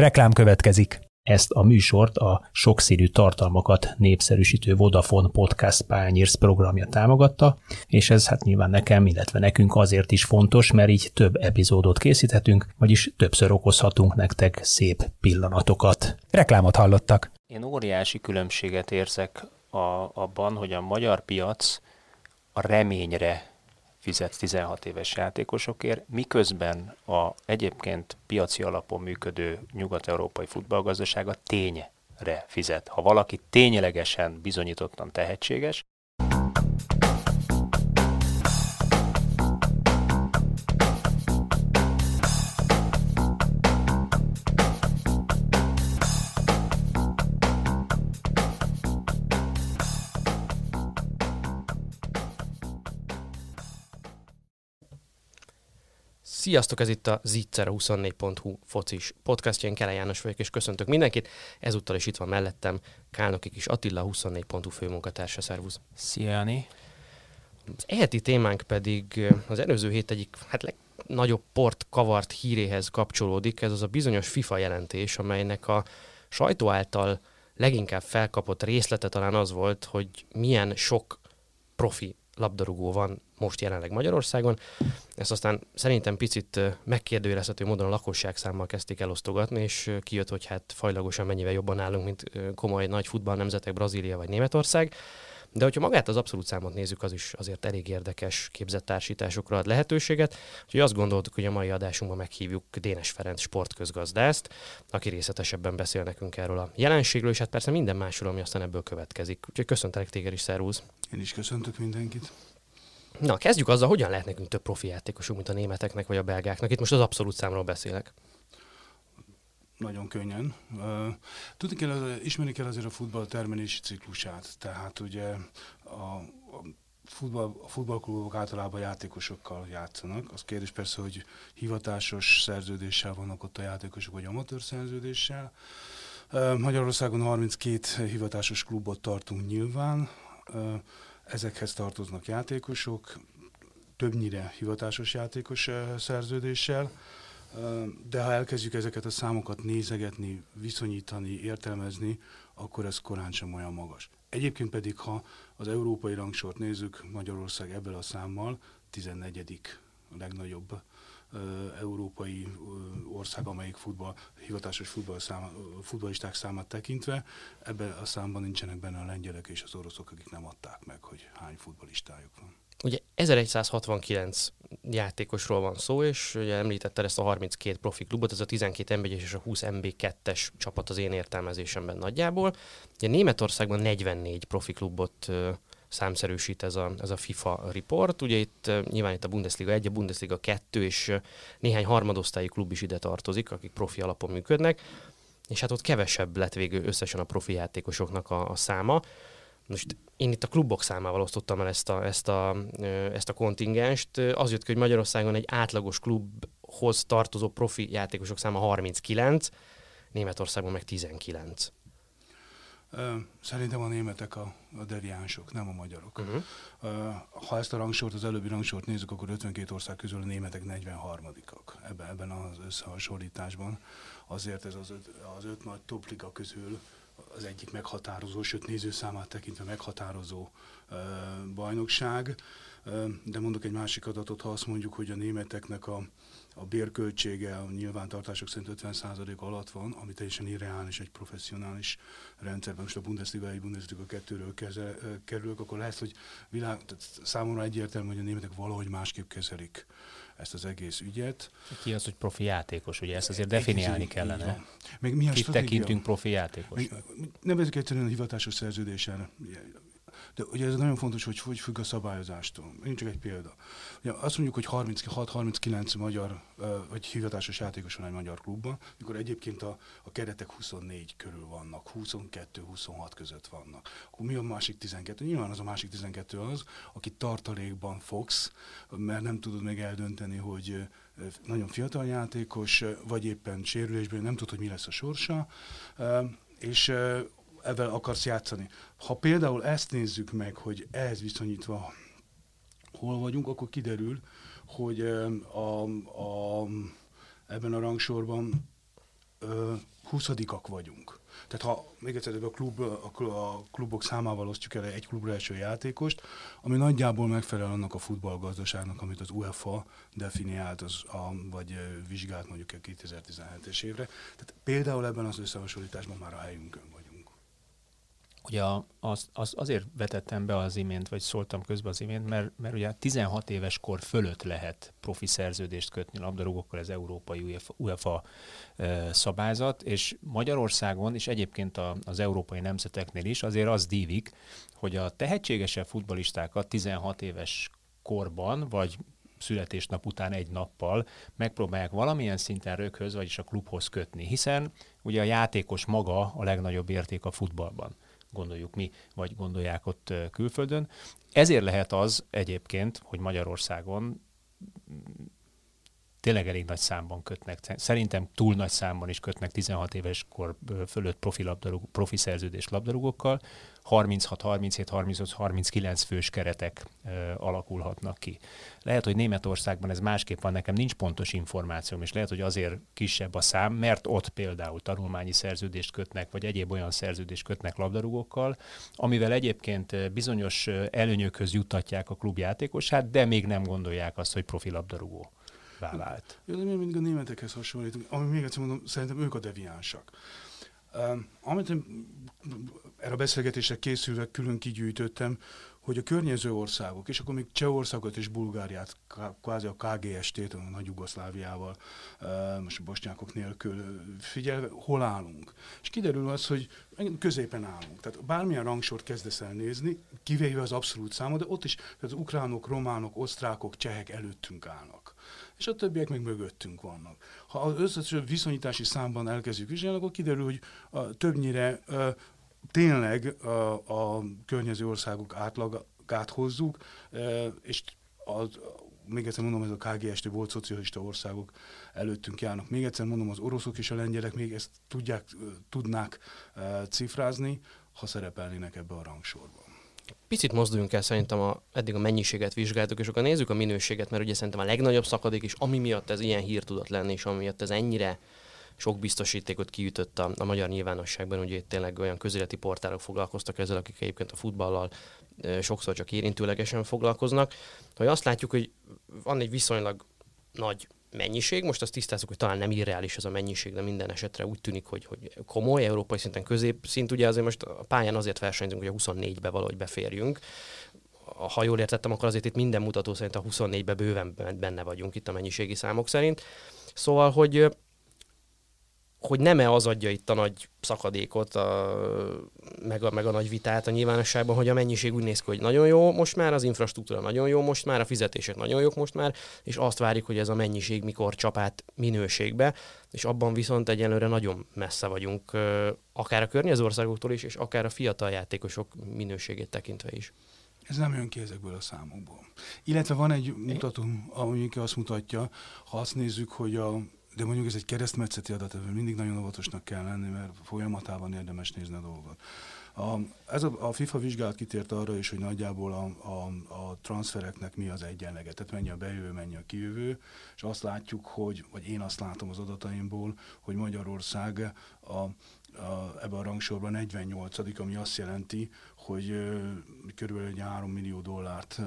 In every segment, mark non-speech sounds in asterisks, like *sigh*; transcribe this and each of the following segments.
Reklám következik. Ezt a műsort a sokszínű tartalmakat népszerűsítő Vodafone Podcast Pányérsz programja támogatta, és ez hát nyilván nekem, illetve nekünk azért is fontos, mert így több epizódot készíthetünk, vagyis többször okozhatunk nektek szép pillanatokat. Reklámot hallottak. Én óriási különbséget érzek a, abban, hogy a magyar piac a reményre fizet 16 éves játékosokért, miközben a egyébként piaci alapon működő nyugat-európai futballgazdasága tényre fizet. Ha valaki ténylegesen bizonyítottan tehetséges, Sziasztok, ez itt a Zicser24.hu focis podcastja, én Kele János vagyok, és köszöntök mindenkit. Ezúttal is itt van mellettem Kálnoki kis Attila, 24.hu főmunkatársa, szervusz. Szia, Jani. Az eheti témánk pedig az előző hét egyik hát legnagyobb port kavart híréhez kapcsolódik, ez az a bizonyos FIFA jelentés, amelynek a sajtó által leginkább felkapott részlete talán az volt, hogy milyen sok profi labdarúgó van most jelenleg Magyarországon. Ezt aztán szerintem picit megkérdőjelezhető módon a lakosság számmal kezdték elosztogatni, és kijött, hogy hát fajlagosan mennyivel jobban állunk, mint komoly nagy futballnemzetek Brazília vagy Németország. De hogyha magát az abszolút számot nézzük, az is azért elég érdekes képzett társításokra ad lehetőséget. Úgyhogy azt gondoltuk, hogy a mai adásunkban meghívjuk Dénes Ferenc sportközgazdászt, aki részletesebben beszél nekünk erről a jelenségről, és hát persze minden másról, ami aztán ebből következik. Úgyhogy köszöntelek téged is, szervusz! Én is köszöntök mindenkit! Na, kezdjük azzal, hogyan lehet nekünk több profi játékosunk, mint a németeknek vagy a belgáknak. Itt most az abszolút számról beszélek. Nagyon könnyen. Tudni kell, ismerni kell azért a futball termelési ciklusát. Tehát ugye a, a futball, a futballklubok általában játékosokkal játszanak. Az kérdés persze, hogy hivatásos szerződéssel vannak ott a játékosok, vagy amatőr szerződéssel. Magyarországon 32 hivatásos klubot tartunk nyilván Ezekhez tartoznak játékosok, többnyire hivatásos játékos szerződéssel, de ha elkezdjük ezeket a számokat nézegetni, viszonyítani, értelmezni, akkor ez korán sem olyan magas. Egyébként pedig, ha az európai rangsort nézzük, Magyarország ebből a számmal 14. legnagyobb európai ország, amelyik futball, hivatásos futball száma, futballisták számát tekintve, ebben a számban nincsenek benne a lengyelek és az oroszok, akik nem adták meg, hogy hány futballistájuk van. Ugye 1169 játékosról van szó, és ugye említetted ezt a 32 profi klubot, ez a 12 mb és a 20 MB2-es csapat az én értelmezésemben nagyjából. Ugye Németországban 44 profi klubot számszerűsít ez a, ez a FIFA report. Ugye itt nyilván itt a Bundesliga 1, a Bundesliga 2 és néhány harmadosztályi klub is ide tartozik, akik profi alapon működnek, és hát ott kevesebb lett végül összesen a profi játékosoknak a, a száma. Most én itt a klubok számával osztottam el ezt a, ezt a, ezt a kontingenst. Az jött ki, hogy Magyarországon egy átlagos klubhoz tartozó profi játékosok száma 39, Németországban meg 19. Szerintem a németek a, a deviánsok, nem a magyarok. Uh-huh. Ha ezt a rangsort, az előbbi rangsort nézzük, akkor 52 ország közül a németek 43-ak ebben, ebben az összehasonlításban. Azért ez az öt, az öt nagy topliga közül az egyik meghatározó, sőt nézőszámát tekintve meghatározó uh, bajnokság. Uh, de mondok egy másik adatot, ha azt mondjuk, hogy a németeknek a a bérköltsége a nyilvántartások szerint 50% alatt van, ami teljesen irreális egy professzionális rendszerben. Most a Bundesliga egy Bundesliga kettőről kezel, kerülök, akkor lehet, hogy világ, tehát számomra egyértelmű, hogy a németek valahogy másképp kezelik ezt az egész ügyet. Ki az, hogy profi játékos, ugye ezt azért definiálni kellene. Még mi a Kit tekintünk profi játékos? Nevezzük egyszerűen a hivatásos szerződésen de ugye ez nagyon fontos, hogy hogy függ a szabályozástól. Én csak egy példa. Ugye azt mondjuk, hogy 36-39 magyar, vagy hivatásos játékos van egy magyar klubban, mikor egyébként a, a keretek 24 körül vannak, 22-26 között vannak. Akkor mi a másik 12? Nyilván az a másik 12 az, aki tartalékban fogsz, mert nem tudod még eldönteni, hogy nagyon fiatal játékos, vagy éppen sérülésben nem tudod, hogy mi lesz a sorsa, és ezzel akarsz játszani. Ha például ezt nézzük meg, hogy ehhez viszonyítva hol vagyunk, akkor kiderül, hogy a, a, ebben a rangsorban huszadikak vagyunk. Tehát ha még egyszer a, klub, a klubok számával osztjuk el egy klubra eső játékost, ami nagyjából megfelel annak a futballgazdaságnak, amit az UEFA definiált, az, a, vagy vizsgált mondjuk a 2017-es évre. Tehát például ebben az összehasonlításban már a helyünkön vagy. Ugye az, az, azért vetettem be az imént, vagy szóltam közbe az imént, mert, mert ugye 16 éves kor fölött lehet profi szerződést kötni labdarúgókkal az Európai UEFA, UEFA szabályzat, és Magyarországon, és egyébként a, az európai nemzeteknél is azért az dívik, hogy a tehetségesebb futbalistákat 16 éves korban, vagy születésnap után egy nappal megpróbálják valamilyen szinten röghöz, vagyis a klubhoz kötni, hiszen ugye a játékos maga a legnagyobb érték a futballban gondoljuk mi, vagy gondolják ott külföldön. Ezért lehet az egyébként, hogy Magyarországon tényleg elég nagy számban kötnek. Szerintem túl nagy számban is kötnek 16 éves kor fölött profi, labdarúgó, profi szerződés labdarúgókkal. 36, 37, 38, 39 fős keretek ö, alakulhatnak ki. Lehet, hogy Németországban ez másképp van, nekem nincs pontos információm, és lehet, hogy azért kisebb a szám, mert ott például tanulmányi szerződést kötnek, vagy egyéb olyan szerződést kötnek labdarúgókkal, amivel egyébként bizonyos előnyökhöz juttatják a klubjátékosát, de még nem gondolják azt, hogy profi labdarúgó vált. Jó, de mi mindig a németekhez hasonlítunk, ami még egyszer mondom, szerintem ők a deviánsak. Um, amit én erre a beszélgetésre készülve külön kigyűjtöttem, hogy a környező országok, és akkor még Csehországot és Bulgáriát, kvázi a KGST-t, a Nagy Jugoszláviával, most a bosnyákok nélkül figyelve, hol állunk. És kiderül az, hogy középen állunk. Tehát bármilyen rangsort kezdesz el nézni, kivéve az abszolút számot, de ott is tehát az ukránok, románok, osztrákok, csehek előttünk állnak és a többiek meg mögöttünk vannak. Ha az összes viszonyítási számban elkezdjük vizsgálni, akkor kiderül, hogy a, többnyire a, tényleg a, a környező országok átlagát hozzuk, a, és az, még egyszer mondom, ez a KGST volt szocialista országok előttünk járnak. Még egyszer mondom, az oroszok és a lengyelek még ezt tudják, tudnák cifrázni, ha szerepelnének ebbe a rangsorban. Picit mozduljunk el, szerintem a, eddig a mennyiséget vizsgáltuk, és akkor nézzük a minőséget, mert ugye szerintem a legnagyobb szakadék, és ami miatt ez ilyen hír tudott lenni, és ami miatt ez ennyire sok biztosítékot kiütött a, a magyar nyilvánosságban, ugye itt tényleg olyan közéleti portálok foglalkoztak ezzel, akik egyébként a futballal e, sokszor csak érintőlegesen foglalkoznak, hogy azt látjuk, hogy van egy viszonylag nagy mennyiség, most azt tisztázzuk, hogy talán nem irreális ez a mennyiség, de minden esetre úgy tűnik, hogy, hogy komoly, európai szinten középszint, ugye azért most a pályán azért versenyzünk, hogy a 24-be valahogy beférjünk, ha jól értettem, akkor azért itt minden mutató szerint a 24-be bőven benne vagyunk itt a mennyiségi számok szerint. Szóval, hogy hogy nem-e az adja itt a nagy szakadékot, a, meg, a, meg a nagy vitát a nyilvánosságban, hogy a mennyiség úgy néz ki, hogy nagyon jó most már, az infrastruktúra nagyon jó most már, a fizetések nagyon jók most már, és azt várjuk, hogy ez a mennyiség mikor csapát minőségbe, és abban viszont egyelőre nagyon messze vagyunk, akár a környező országoktól is, és akár a fiatal játékosok minőségét tekintve is. Ez nem jön ki ezekből a számokból. Illetve van egy mutató, ami azt mutatja, ha azt nézzük, hogy a de mondjuk ez egy keresztmetszeti adat, mindig nagyon óvatosnak kell lenni, mert folyamatában érdemes nézni a dolgot. A, ez a, a FIFA vizsgálat kitért arra is, hogy nagyjából a, a, a transfereknek mi az egyenlege, tehát mennyi a bejövő, mennyi a kijövő, és azt látjuk, hogy, vagy én azt látom az adataimból, hogy Magyarország a, a, ebben a rangsorban 48 ami azt jelenti, hogy körülbelül 3 millió dollárt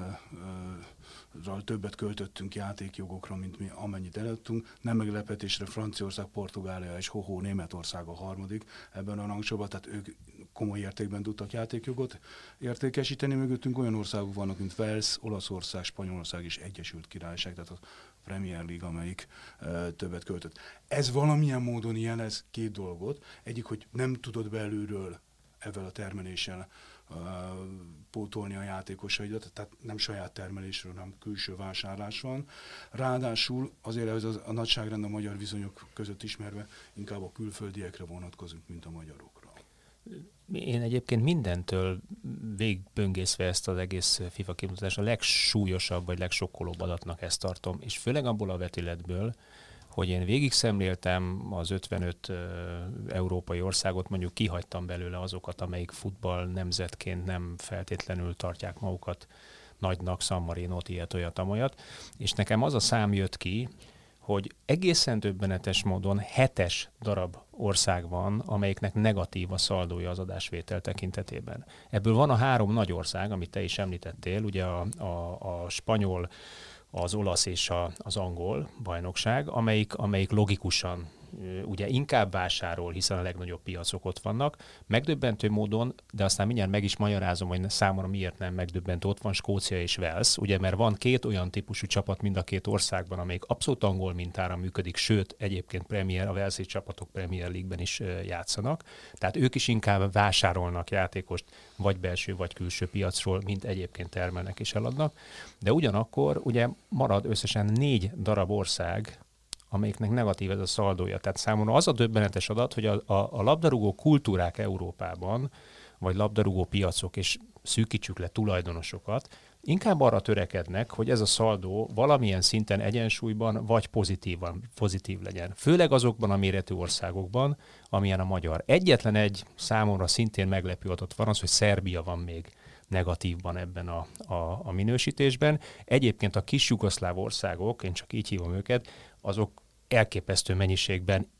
többet költöttünk játékjogokra, mint mi amennyit előttünk. Nem meglepetésre Franciaország, Portugália és Hoho Németország a harmadik ebben a rangsorban, tehát ők komoly értékben tudtak játékjogot értékesíteni. Mögöttünk olyan országok vannak, mint Wales, Olaszország, Spanyolország és Egyesült Királyság, tehát a Premier League, amelyik e, többet költött. Ez valamilyen módon jelez két dolgot. Egyik, hogy nem tudod belülről ezzel a termeléssel pótolni a játékosaidat, tehát nem saját termelésről, hanem külső vásárlás van. Ráadásul azért ez a nagyságrend a magyar viszonyok között ismerve inkább a külföldiekre vonatkozunk, mint a magyarokra. Én egyébként mindentől végböngészve ezt az egész FIFA kimutatást a legsúlyosabb vagy legsokkolóbb adatnak ezt tartom, és főleg abból a vetületből, hogy én végig szemléltem az 55 uh, európai országot, mondjuk kihagytam belőle azokat, amelyik futball nemzetként nem feltétlenül tartják magukat nagynak, San Marino, ilyet, olyat, amolyat, és nekem az a szám jött ki, hogy egészen döbbenetes módon hetes darab ország van, amelyiknek negatív a szaldója az adásvétel tekintetében. Ebből van a három nagy ország, amit te is említettél, ugye a, a, a spanyol, az olasz és a, az angol bajnokság, amelyik, amelyik logikusan ugye inkább vásárol, hiszen a legnagyobb piacok ott vannak. Megdöbbentő módon, de aztán mindjárt meg is magyarázom, hogy számomra miért nem megdöbbentő, ott van Skócia és Wales, ugye mert van két olyan típusú csapat mind a két országban, amelyik abszolút angol mintára működik, sőt egyébként Premier, a Walesi csapatok Premier League-ben is játszanak. Tehát ők is inkább vásárolnak játékost vagy belső, vagy külső piacról, mint egyébként termelnek és eladnak. De ugyanakkor ugye marad összesen négy darab ország, amelyiknek negatív ez a szaldója. Tehát számomra az a döbbenetes adat, hogy a, a, a labdarúgó kultúrák Európában, vagy labdarúgó piacok, és szűkítsük le tulajdonosokat, inkább arra törekednek, hogy ez a szaldó valamilyen szinten egyensúlyban vagy pozitívan, pozitív legyen. Főleg azokban a méretű országokban, amilyen a magyar. Egyetlen egy számomra szintén meglepő adat van az, hogy Szerbia van még negatívban ebben a, a, a minősítésben. Egyébként a kis jugoszláv országok, én csak így hívom őket, azok elképesztő mennyiségben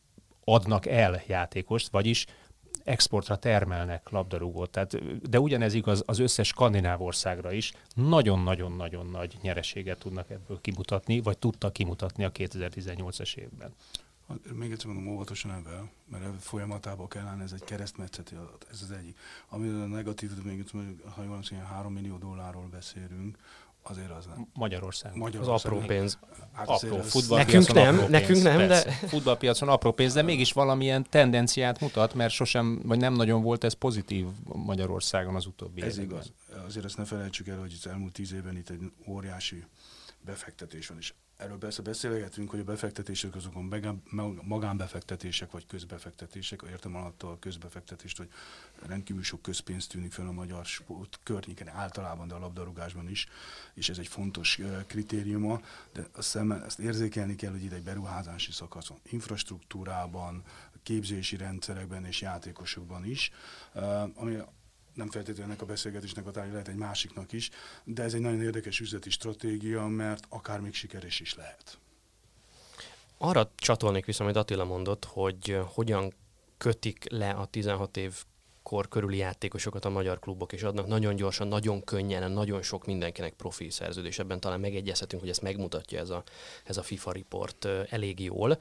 adnak el játékost, vagyis exportra termelnek labdarúgót. Tehát, de ugyanez igaz az összes skandináv országra is. Nagyon-nagyon-nagyon nagy nyereséget tudnak ebből kimutatni, vagy tudtak kimutatni a 2018-as évben. Hát, még egyszer mondom, óvatosan ebben, mert folyamatában kell állni, ez egy keresztmetszeti adat, ez az egyik. Ami a negatív, még ha jól 3 millió dollárról beszélünk, azért az nem. Magyarország. Magyarország. Az apró pénz. Hát apró Nekünk nem, apró nekünk nem, de... Futballpiacon apró pénz, de mégis valamilyen tendenciát mutat, mert sosem, vagy nem nagyon volt ez pozitív Magyarországon az utóbbi Ez években. igaz. Azért azt ne felejtsük el, hogy az elmúlt tíz évben itt egy óriási befektetés van, és erről persze beszélgetünk, hogy a befektetések azokon magánbefektetések vagy közbefektetések, értem alatt a közbefektetést, hogy rendkívül sok közpénzt tűnik fel a magyar sport környéken általában, de a labdarúgásban is, és ez egy fontos kritériuma, de a szemmel, ezt érzékelni kell, hogy ide egy beruházási szakaszon, infrastruktúrában, képzési rendszerekben és játékosokban is, ami nem feltétlenül ennek a beszélgetésnek a tárgya lehet egy másiknak is, de ez egy nagyon érdekes üzleti stratégia, mert akár még sikeres is lehet. Arra csatolnék vissza, amit Attila mondott, hogy hogyan kötik le a 16 év kor körüli játékosokat a magyar klubok, és adnak nagyon gyorsan, nagyon könnyen, nagyon sok mindenkinek profi szerződés. Ebben talán megegyezhetünk, hogy ezt megmutatja ez a, ez a FIFA report elég jól.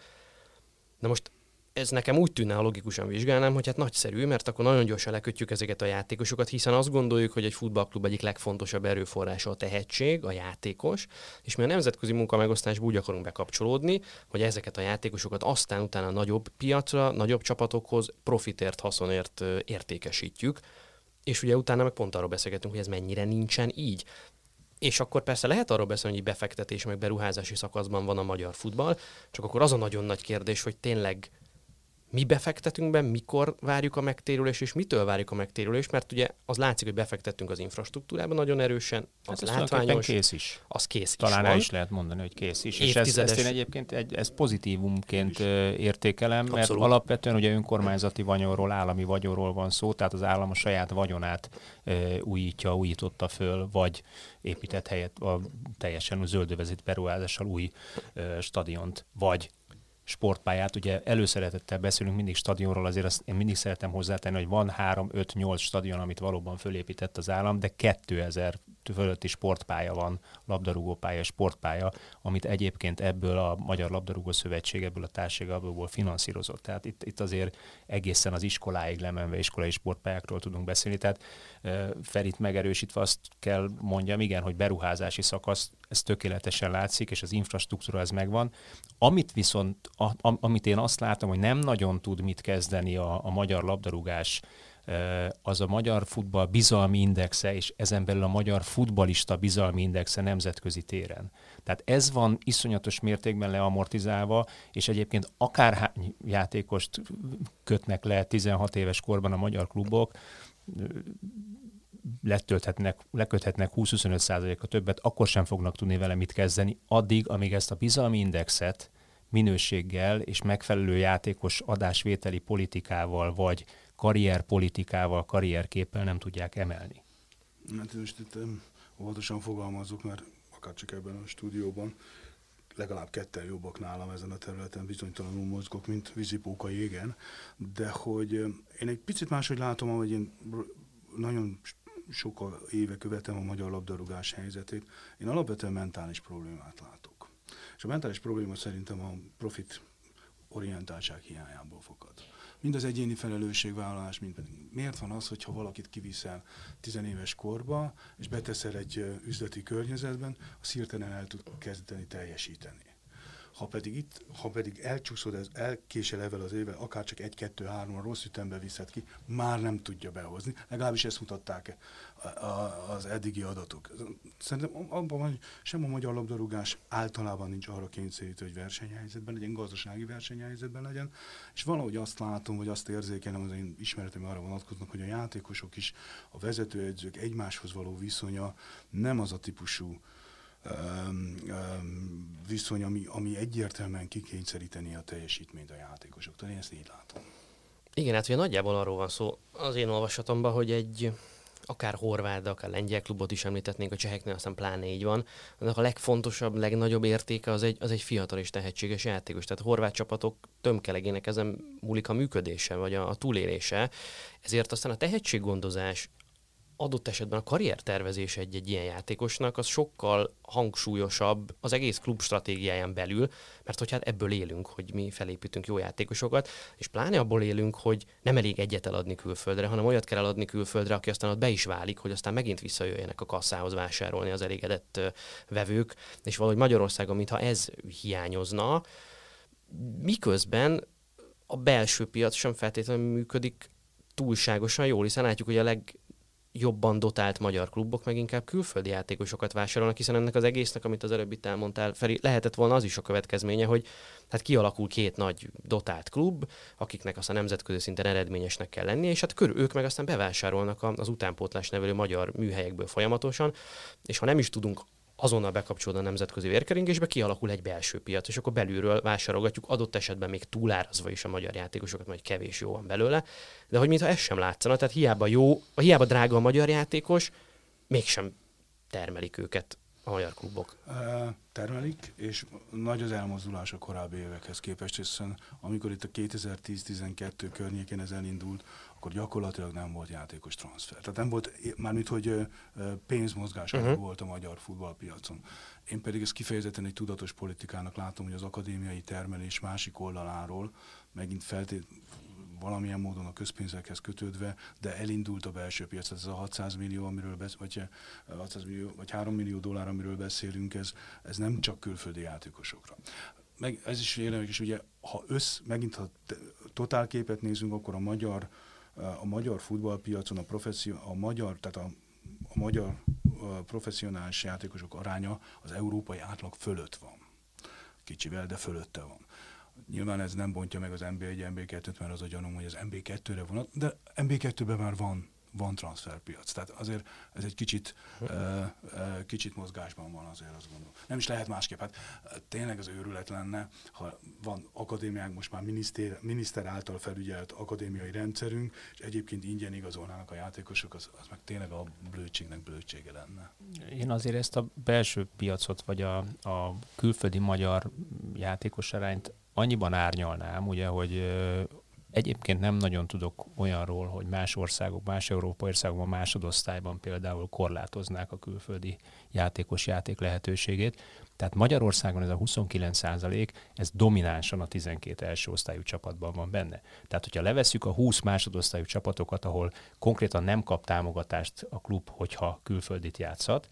Na most ez nekem úgy tűnne, ha logikusan vizsgálnám, hogy hát nagyszerű, mert akkor nagyon gyorsan lekötjük ezeket a játékosokat, hiszen azt gondoljuk, hogy egy futballklub egyik legfontosabb erőforrása a tehetség, a játékos, és mi a nemzetközi munkamegosztásba úgy akarunk bekapcsolódni, hogy ezeket a játékosokat aztán utána nagyobb piacra, nagyobb csapatokhoz profitért, haszonért értékesítjük, és ugye utána meg pont arról beszélgetünk, hogy ez mennyire nincsen így. És akkor persze lehet arról beszélni, hogy befektetés, meg beruházási szakaszban van a magyar futball, csak akkor az a nagyon nagy kérdés, hogy tényleg mi befektetünk be, mikor várjuk a megtérülést, és mitől várjuk a megtérülést, mert ugye az látszik, hogy befektettünk az infrastruktúrában nagyon erősen, az hát látványos. kész is. Az kész Talán is el is lehet mondani, hogy kész is. És ezt, ezt én egyébként egy, ezt pozitívumként értékelem, mert Abszolút. alapvetően ugye önkormányzati vagyonról, állami vagyonról van szó, tehát az állam a saját vagyonát újítja, újította föl, vagy épített helyet a teljesen zöldövezet beruházással új stadiont, vagy sportpályát. Ugye előszeretettel beszélünk mindig stadionról, azért azt én mindig szeretem hozzátenni, hogy van 3, 5, 8 stadion, amit valóban fölépített az állam, de 2000 fölötti sportpálya van, labdarúgópálya, sportpálya, amit egyébként ebből a Magyar Labdarúgó Szövetség, ebből a társadalomból finanszírozott. Tehát itt, itt azért egészen az iskoláig lemenve iskolai sportpályákról tudunk beszélni. Tehát Ferit megerősítve azt kell mondjam, igen, hogy beruházási szakasz, ez tökéletesen látszik, és az infrastruktúra ez megvan. Amit viszont, a, amit én azt látom, hogy nem nagyon tud mit kezdeni a, a magyar labdarúgás az a magyar futball bizalmi indexe, és ezen belül a magyar futbalista bizalmi indexe nemzetközi téren. Tehát ez van iszonyatos mértékben leamortizálva, és egyébként akárhány játékost kötnek le 16 éves korban a magyar klubok, letölthetnek, leköthetnek 20-25 a többet, akkor sem fognak tudni vele mit kezdeni, addig, amíg ezt a bizalmi indexet minőséggel és megfelelő játékos adásvételi politikával vagy karrierpolitikával, karrierképpel nem tudják emelni. Hát most itt óvatosan fogalmazok, mert akár csak ebben a stúdióban legalább ketten jobbak nálam ezen a területen, bizonytalanul mozgok, mint vízipóka jégen, de hogy én egy picit máshogy látom, hogy én nagyon sokkal éve követem a magyar labdarúgás helyzetét, én alapvetően mentális problémát látok. És a mentális probléma szerintem a profit orientáltság hiányából fakad. Mind az egyéni felelősségvállalás, mind pedig miért van az, hogyha valakit kiviszel tizenéves korba, és beteszel egy üzleti környezetben, az hirtelen el tud kezdeni teljesíteni. Ha pedig itt, ha pedig elcsúszod, ez, elkésel evel az éve, akár csak egy-kettő-három rossz ütembe viszed ki, már nem tudja behozni. Legalábbis ezt mutatták az eddigi adatok. Szerintem abban van, sem a magyar labdarúgás általában nincs arra kényszerítő, hogy versenyhelyzetben legyen, gazdasági versenyhelyzetben legyen, és valahogy azt látom, vagy azt érzékelem, az én ismeretem arra vonatkoznak, hogy a játékosok is, a vezetőedzők egymáshoz való viszonya nem az a típusú viszony, ami, ami egyértelműen kikényszeríteni a teljesítményt a játékosoktól. Én ezt így látom. Igen, hát ugye nagyjából arról van szó az én olvasatomban, hogy egy akár horvát, akár lengyel klubot is említetnénk, a cseheknél aztán pláne így van. Annak a legfontosabb, legnagyobb értéke az egy, az egy fiatal és tehetséges játékos. Tehát a horvát csapatok tömkelegének ezen múlik a működése, vagy a, a túlélése. Ezért aztán a tehetséggondozás, adott esetben a karriertervezés egy-egy ilyen játékosnak az sokkal hangsúlyosabb az egész klub stratégiáján belül, mert hogy hát ebből élünk, hogy mi felépítünk jó játékosokat, és pláne abból élünk, hogy nem elég egyet eladni külföldre, hanem olyat kell eladni külföldre, aki aztán ott be is válik, hogy aztán megint visszajöjjenek a kasszához vásárolni az elégedett vevők, és valahogy Magyarországon, mintha ez hiányozna, miközben a belső piac sem feltétlenül működik túlságosan jól, hiszen látjuk, hogy a leg, jobban dotált magyar klubok meg inkább külföldi játékosokat vásárolnak, hiszen ennek az egésznek, amit az előbb itt elmondtál, Feri, lehetett volna az is a következménye, hogy hát kialakul két nagy dotált klub, akiknek aztán nemzetközi szinten eredményesnek kell lennie, és hát körül ők meg aztán bevásárolnak az utánpótlás nevelő magyar műhelyekből folyamatosan, és ha nem is tudunk azonnal bekapcsolódni a nemzetközi vérkeringésbe, kialakul egy belső piac, és akkor belülről vásárolgatjuk adott esetben még túlárazva is a magyar játékosokat, majd kevés jó van belőle, de hogy mintha ez sem látszana, tehát hiába jó, hiába drága a magyar játékos, mégsem termelik őket a magyar klubok. Termelik, és nagy az elmozdulás a korábbi évekhez képest, hiszen amikor itt a 2010-12 környékén ez elindult, akkor gyakorlatilag nem volt játékos transfer. Tehát nem volt, mármint hogy pénzmozgás uh-huh. volt a magyar futballpiacon. Én pedig ezt kifejezetten egy tudatos politikának látom, hogy az akadémiai termelés másik oldaláról megint feltét, valamilyen módon a közpénzekhez kötődve, de elindult a belső piac, ez a 600 millió, amiről besz, vagy, 600 millió, vagy 3 millió dollár, amiről beszélünk, ez, ez nem csak külföldi játékosokra. Meg ez is érdekes, ugye, ha össz, megint ha totálképet nézünk, akkor a magyar a magyar futballpiacon a, professzió, a magyar, tehát a, a magyar professzionális játékosok aránya az európai átlag fölött van. Kicsivel, de fölötte van. Nyilván ez nem bontja meg az NB1, NB2-t, mert az a gyanúm, hogy az NB2-re vonat, de NB2-ben már van van transferpiac. Tehát azért ez egy kicsit, uh, kicsit mozgásban van azért, azt gondolom. Nem is lehet másképp. Hát tényleg az őrület lenne, ha van akadémiánk, most már miniszter, miniszter által felügyelt akadémiai rendszerünk, és egyébként ingyen igazolnának a játékosok, az, az meg tényleg a blödségnek blödsége lenne. Én azért ezt a belső piacot, vagy a, a külföldi magyar játékos arányt annyiban árnyalnám, ugye, hogy Egyébként nem nagyon tudok olyanról, hogy más országok, más európai országokban másodosztályban például korlátoznák a külföldi játékos játék lehetőségét. Tehát Magyarországon ez a 29 százalék, ez dominánsan a 12 első osztályú csapatban van benne. Tehát, hogyha levesszük a 20 másodosztályú csapatokat, ahol konkrétan nem kap támogatást a klub, hogyha külföldit játszhat,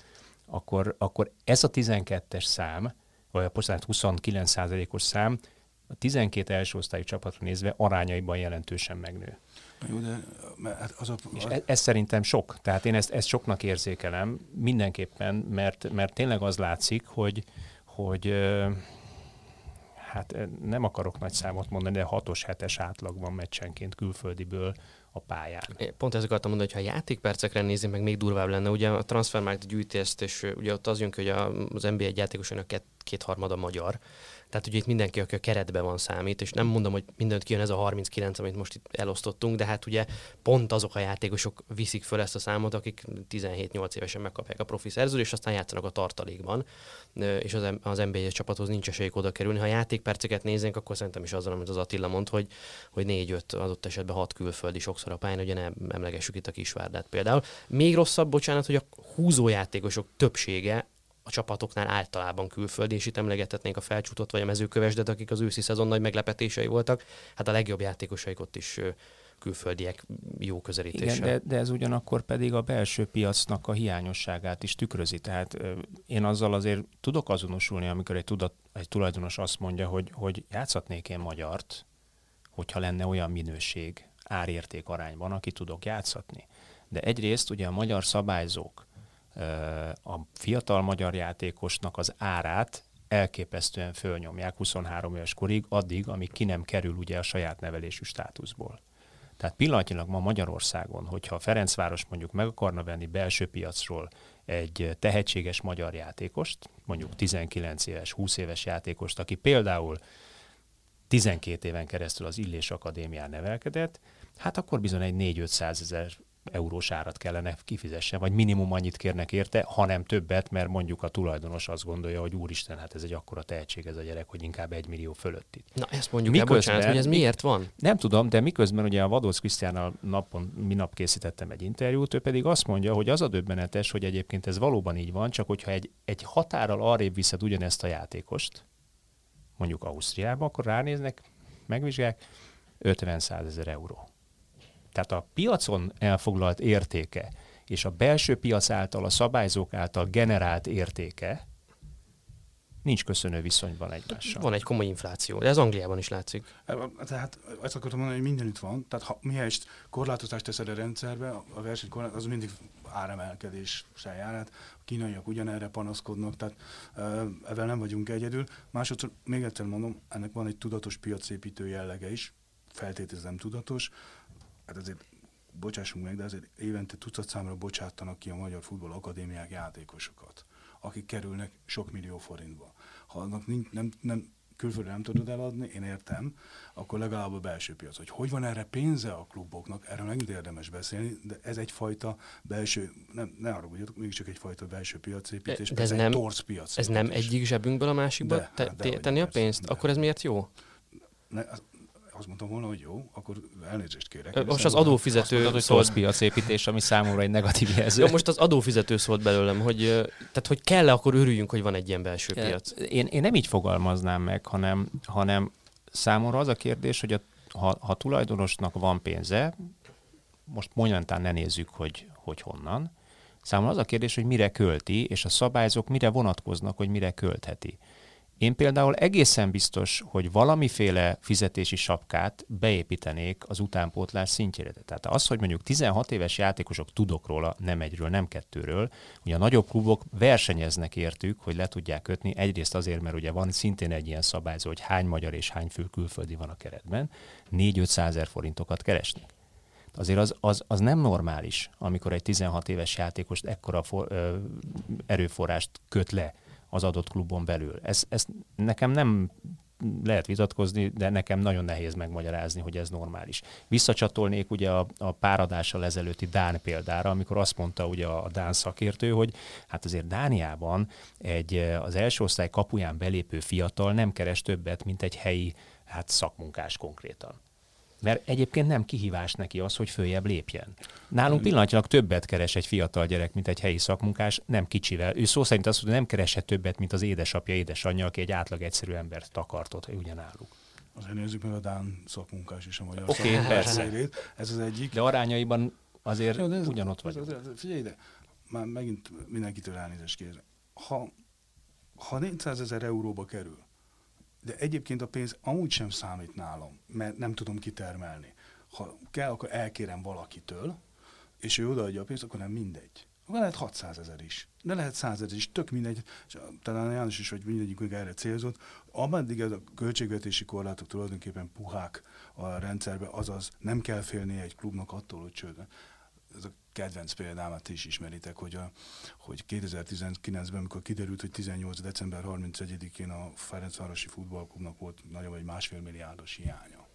akkor, akkor ez a 12-es szám, vagy a 29 százalékos szám a 12 első osztályú csapatra nézve arányaiban jelentősen megnő. Jó, de hát az a. És ez, ez szerintem sok. Tehát én ezt, ezt soknak érzékelem mindenképpen, mert, mert tényleg az látszik, hogy, hogy hát nem akarok nagy számot mondani, de 6-os, 7-es átlag van meccsenként külföldiből a pályán. Pont ezt akartam mondani, hogy ha játékpercekre nézni, meg még durvább lenne. Ugye a Transfermarkt gyűjti ezt, és ugye ott az jön ki, hogy az NBA játékosainak két, kétharmada magyar, Tehát ugye itt mindenki, aki a keretben van számít, és nem mondom, hogy mindent kijön ez a 39, amit most itt elosztottunk, de hát ugye pont azok a játékosok viszik föl ezt a számot, akik 17-8 évesen megkapják a profi szerződést, aztán játszanak a tartalékban, és az, az NBA csapathoz nincs esélyük oda kerülni. Ha játékperceket nézünk, akkor szerintem is azzal, amit az Attila mond, hogy, hogy 4-5, adott esetben 6 külföldi sokszor a pályán, ugye nem emlegessük itt a Kisvárdát például. Még rosszabb, bocsánat, hogy a húzójátékosok többsége a csapatoknál általában külföldi, és itt emlegethetnénk a felcsútot vagy a mezőkövesdet, akik az őszi szezon nagy meglepetései voltak. Hát a legjobb játékosaik ott is külföldiek jó közelítése. Igen, de, de ez ugyanakkor pedig a belső piacnak a hiányosságát is tükrözi. Tehát én azzal azért tudok azonosulni, amikor egy, tudat, egy tulajdonos azt mondja, hogy, hogy játszhatnék én magyart, hogyha lenne olyan minőség árérték arányban, aki tudok játszatni. De egyrészt ugye a magyar szabályzók a fiatal magyar játékosnak az árát elképesztően fölnyomják 23 éves korig, addig, amíg ki nem kerül ugye a saját nevelésű státuszból. Tehát pillanatnyilag ma Magyarországon, hogyha a Ferencváros mondjuk meg akarna venni belső piacról egy tehetséges magyar játékost, mondjuk 19 éves, 20 éves játékost, aki például 12 éven keresztül az Illés Akadémián nevelkedett, hát akkor bizony egy 4-500 ezer eurós árat kellene kifizessen, vagy minimum annyit kérnek érte, hanem többet, mert mondjuk a tulajdonos azt gondolja, hogy úristen, hát ez egy akkora tehetség ez a gyerek, hogy inkább egy millió fölött itt. Na ezt mondjuk miközben, el, bocsánat, hogy ez miért van? Nem tudom, de miközben ugye a Vadósz Krisztiánnal napon, minap készítettem egy interjút, ő pedig azt mondja, hogy az a döbbenetes, hogy egyébként ez valóban így van, csak hogyha egy, egy határral arrébb viszed ugyanezt a játékost, mondjuk Ausztriába, akkor ránéznek, megvizsgálják, 50-100 ezer euró. Tehát a piacon elfoglalt értéke és a belső piac által, a szabályzók által generált értéke nincs köszönő viszonyban egymással. Van egy komoly infláció, de ez Angliában is látszik. Tehát azt akartam mondani, hogy mindenütt van. Tehát ha mihelyest korlátozást teszed a rendszerbe, a versenykorlát, az mindig áremelkedéssel jár. Hát a kínaiak ugyanerre panaszkodnak, tehát ezzel nem vagyunk egyedül. Másodszor, még egyszer mondom, ennek van egy tudatos piacépítő jellege is, feltételezem tudatos, hát azért bocsássunk meg, de azért évente tucat számra bocsátanak ki a Magyar Futball Akadémiák játékosokat, akik kerülnek sok millió forintba. Ha annak nincs, nem, nem, külföldre nem tudod eladni, én értem, akkor legalább a belső piac. Hogy hogy van erre pénze a kluboknak, erről megint érdemes beszélni, de ez egyfajta belső, nem, ne arra mondjatok, mégiscsak egyfajta belső piacépítés, de ez, ez nem, egy torz piac. Ez nem egyik zsebünkből a másikba de, te, de, tenni a pénzt? De. Akkor ez miért jó? Ne, azt mondtam volna, hogy jó, akkor elnézést kérek. Most az adófizető mondtad, szólt piacépítés, ami számomra egy negatív jelző. Jó, most az adófizető szólt belőlem, hogy, tehát, hogy kell-e, akkor örüljünk, hogy van egy ilyen belső piac. Én, én nem így fogalmaznám meg, hanem, hanem számomra az a kérdés, hogy a, ha, ha tulajdonosnak van pénze, most momentán ne nézzük, hogy, hogy honnan, számomra az a kérdés, hogy mire költi, és a szabályzók mire vonatkoznak, hogy mire költheti. Én például egészen biztos, hogy valamiféle fizetési sapkát beépítenék az utánpótlás szintjére. Tehát az, hogy mondjuk 16 éves játékosok tudok róla, nem egyről, nem kettőről, ugye a nagyobb klubok versenyeznek értük, hogy le tudják kötni, egyrészt azért, mert ugye van szintén egy ilyen szabályzó, hogy hány magyar és hány fő külföldi van a keretben, 4-500 ezer forintokat keresnek. Azért az, az, az nem normális, amikor egy 16 éves játékost ekkora for, ö, erőforrást köt le az adott klubon belül. Ez, ez nekem nem lehet vitatkozni, de nekem nagyon nehéz megmagyarázni, hogy ez normális. Visszacsatolnék ugye a, a páradással ezelőtti Dán példára, amikor azt mondta ugye a, Dán szakértő, hogy hát azért Dániában egy az első osztály kapuján belépő fiatal nem keres többet, mint egy helyi hát szakmunkás konkrétan. Mert egyébként nem kihívás neki az, hogy följebb lépjen. Nálunk pillanatnyilag többet keres egy fiatal gyerek, mint egy helyi szakmunkás, nem kicsivel. Ő szó szerint azt mondja, nem keresett többet, mint az édesapja, édesanyja, aki egy átlag egyszerű embert takartott ugyanáluk. Azért nézzük meg a Dán szakmunkás és a magyar okay, persze. Ez az egyik. De arányaiban azért Jó, de ez, ugyanott vagy. Figyelj ide, már megint mindenkitől elnézést kér. Ha, ha 400 ezer euróba kerül, de egyébként a pénz amúgy sem számít nálam, mert nem tudom kitermelni. Ha kell, akkor elkérem valakitől, és ő odaadja a pénzt, akkor nem mindegy. Akkor lehet 600 ezer is, de lehet 100 ezer is, tök mindegy. És talán János is, hogy mindegyikünk erre célzott. Ameddig ez a költségvetési korlátok tulajdonképpen puhák a rendszerbe, azaz nem kell félni egy klubnak attól, hogy csődön. Ez a kedvenc példámat is ismeritek, hogy, a, hogy 2019-ben, amikor kiderült, hogy 18. december 31-én a Ferencvárosi Futballklubnak volt nagyobb egy másfél milliárdos hiánya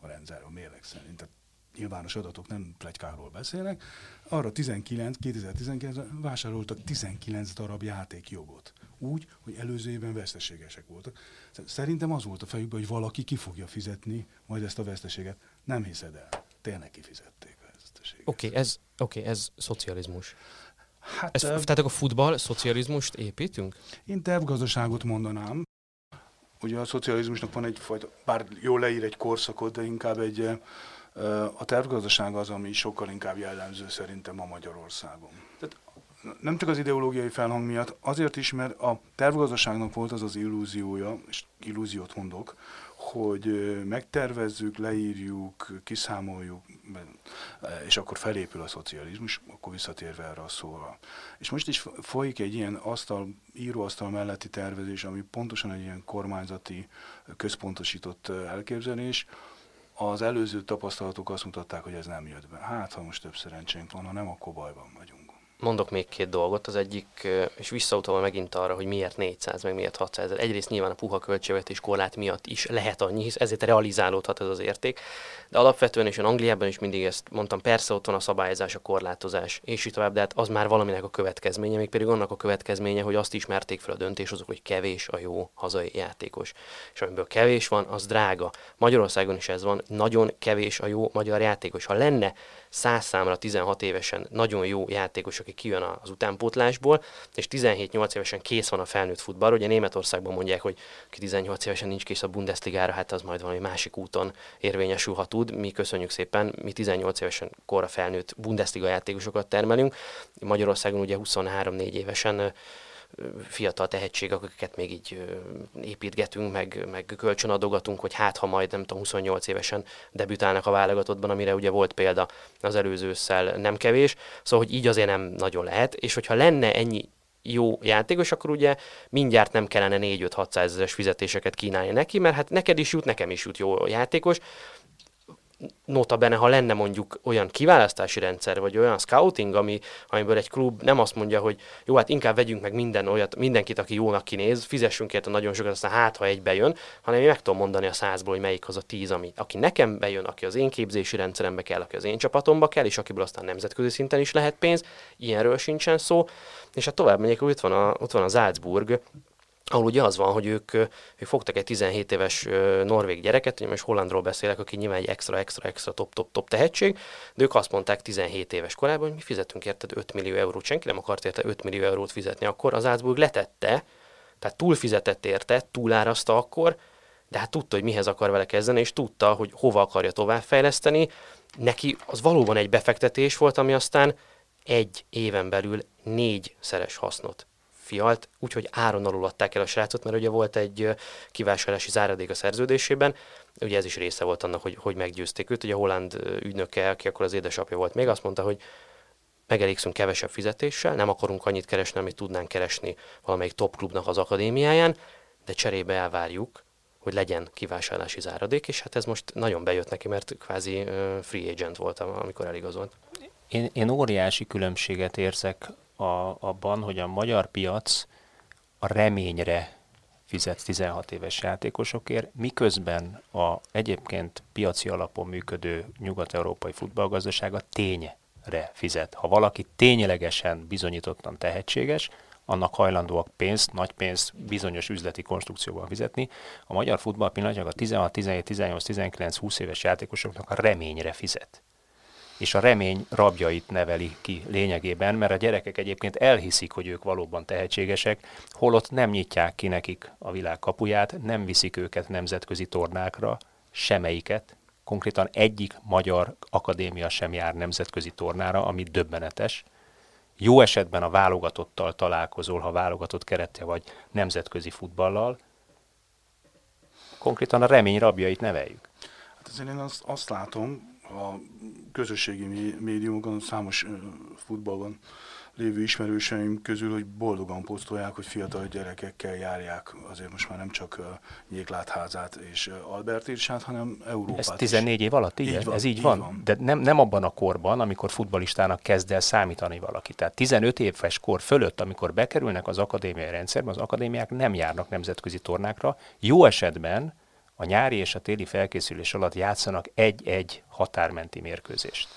a rendszer, a mérleg szerint. Tehát nyilvános adatok, nem plegykáról beszélnek, arra 19, 2019-ben vásároltak 19 darab játékjogot. Úgy, hogy előző évben veszteségesek voltak. Szerintem az volt a fejükben, hogy valaki ki fogja fizetni majd ezt a veszteséget. Nem hiszed el. Tényleg kifizették Oké, okay, ez, okay, ez szocializmus. Hát, Ez, tehát a futball szocializmust építünk? Én tervgazdaságot mondanám. Ugye a szocializmusnak van egyfajta, bár jól leír egy korszakot, de inkább egy, a tervgazdaság az, ami sokkal inkább jellemző szerintem a Magyarországon. Tehát nem csak az ideológiai felhang miatt, azért is, mert a tervgazdaságnak volt az az illúziója, és illúziót mondok, hogy megtervezzük, leírjuk, kiszámoljuk, és akkor felépül a szocializmus, akkor visszatérve erre a szóra. És most is folyik egy ilyen asztal, íróasztal melletti tervezés, ami pontosan egy ilyen kormányzati, központosított elképzelés, az előző tapasztalatok azt mutatták, hogy ez nem jött be. Hát, ha most több szerencsénk van, ha nem, akkor bajban vagyunk mondok még két dolgot. Az egyik, és visszautalva megint arra, hogy miért 400, meg miért 600 ezer. Egyrészt nyilván a puha költségvetés korlát miatt is lehet annyi, hisz ezért realizálódhat ez az érték. De alapvetően és Angliában is mindig ezt mondtam, persze ott van a szabályozás, a korlátozás, és így tovább, de hát az már valaminek a következménye, még pedig annak a következménye, hogy azt ismerték fel a döntéshozók, hogy kevés a jó hazai játékos. És amiből kevés van, az drága. Magyarországon is ez van, nagyon kevés a jó magyar játékos. Ha lenne száz számra 16 évesen nagyon jó játékos, aki kijön az utánpótlásból, és 17-8 évesen kész van a felnőtt futball. Ugye Németországban mondják, hogy ki 18 évesen nincs kész a Bundesligára, hát az majd valami másik úton érvényesül, ha tud. Mi köszönjük szépen, mi 18 évesen korra felnőtt Bundesliga játékosokat termelünk. Magyarországon ugye 23-4 évesen fiatal tehetségek, akiket még így építgetünk, meg, meg kölcsönadogatunk, hogy hát ha majd nem tudom, 28 évesen debütálnak a válogatottban, amire ugye volt példa az előző ősszel nem kevés, szóval hogy így azért nem nagyon lehet, és hogyha lenne ennyi jó játékos, akkor ugye mindjárt nem kellene 4-5-600 ezeres fizetéseket kínálni neki, mert hát neked is jut, nekem is jut jó játékos, nota bene, ha lenne mondjuk olyan kiválasztási rendszer, vagy olyan scouting, ami, amiből egy klub nem azt mondja, hogy jó, hát inkább vegyünk meg minden olyat, mindenkit, aki jónak kinéz, fizessünk érte nagyon sokat, aztán hát, ha egy bejön, hanem én meg tudom mondani a százból, hogy melyik az a tíz, ami, aki nekem bejön, aki az én képzési rendszerembe kell, aki az én csapatomba kell, és akiből aztán nemzetközi szinten is lehet pénz, ilyenről sincsen szó. És hát tovább megyek, ott van a, ott van a Salzburg, ahol ugye az van, hogy ők, ők fogtak egy 17 éves norvég gyereket, most hollandról beszélek, aki nyilván egy extra, extra, extra top, top, top tehetség, de ők azt mondták 17 éves korában, hogy mi fizetünk érted 5 millió eurót, senki nem akart érte 5 millió eurót fizetni, akkor az Álcburg letette, tehát túlfizetett érte, túlárazta akkor, de hát tudta, hogy mihez akar vele kezdeni, és tudta, hogy hova akarja továbbfejleszteni. Neki az valóban egy befektetés volt, ami aztán egy éven belül négyszeres hasznot fialt, úgyhogy áron alul adták el a srácot, mert ugye volt egy kivásárlási záradék a szerződésében, ugye ez is része volt annak, hogy, hogy meggyőzték őt, ugye a holland ügynöke, aki akkor az édesapja volt még, azt mondta, hogy megelégszünk kevesebb fizetéssel, nem akarunk annyit keresni, amit tudnánk keresni valamelyik top klubnak az akadémiáján, de cserébe elvárjuk, hogy legyen kivásárlási záradék, és hát ez most nagyon bejött neki, mert kvázi free agent volt, amikor eligazolt. Én, én óriási különbséget érzek a, abban, hogy a magyar piac a reményre fizet 16 éves játékosokért, miközben a egyébként piaci alapon működő nyugat-európai futballgazdaság a tényre fizet. Ha valaki ténylegesen bizonyítottan tehetséges, annak hajlandóak pénzt, nagy pénzt bizonyos üzleti konstrukcióval fizetni. A magyar futball pillanatnyilag a 16, 17, 18, 19, 20 éves játékosoknak a reményre fizet és a remény rabjait neveli ki lényegében, mert a gyerekek egyébként elhiszik, hogy ők valóban tehetségesek, holott nem nyitják ki nekik a világ kapuját, nem viszik őket nemzetközi tornákra, semelyiket, konkrétan egyik magyar akadémia sem jár nemzetközi tornára, ami döbbenetes. Jó esetben a válogatottal találkozol, ha válogatott keretje vagy nemzetközi futballal, konkrétan a remény rabjait neveljük. Hát azért én azt, azt látom, a közösségi médiumokon, számos futballban lévő ismerőseim közül, hogy boldogan posztolják, hogy fiatal gyerekekkel járják azért most már nem csak Nyéklátházát és Albert Irsát, hanem Európát Ez 14 is. év alatt, így, Így van, Ez így, így van. van. De nem, nem abban a korban, amikor futbalistának kezd el számítani valaki. Tehát 15 éves kor fölött, amikor bekerülnek az akadémiai rendszerbe, az akadémiák nem járnak nemzetközi tornákra. Jó esetben a nyári és a téli felkészülés alatt játszanak egy-egy határmenti mérkőzést.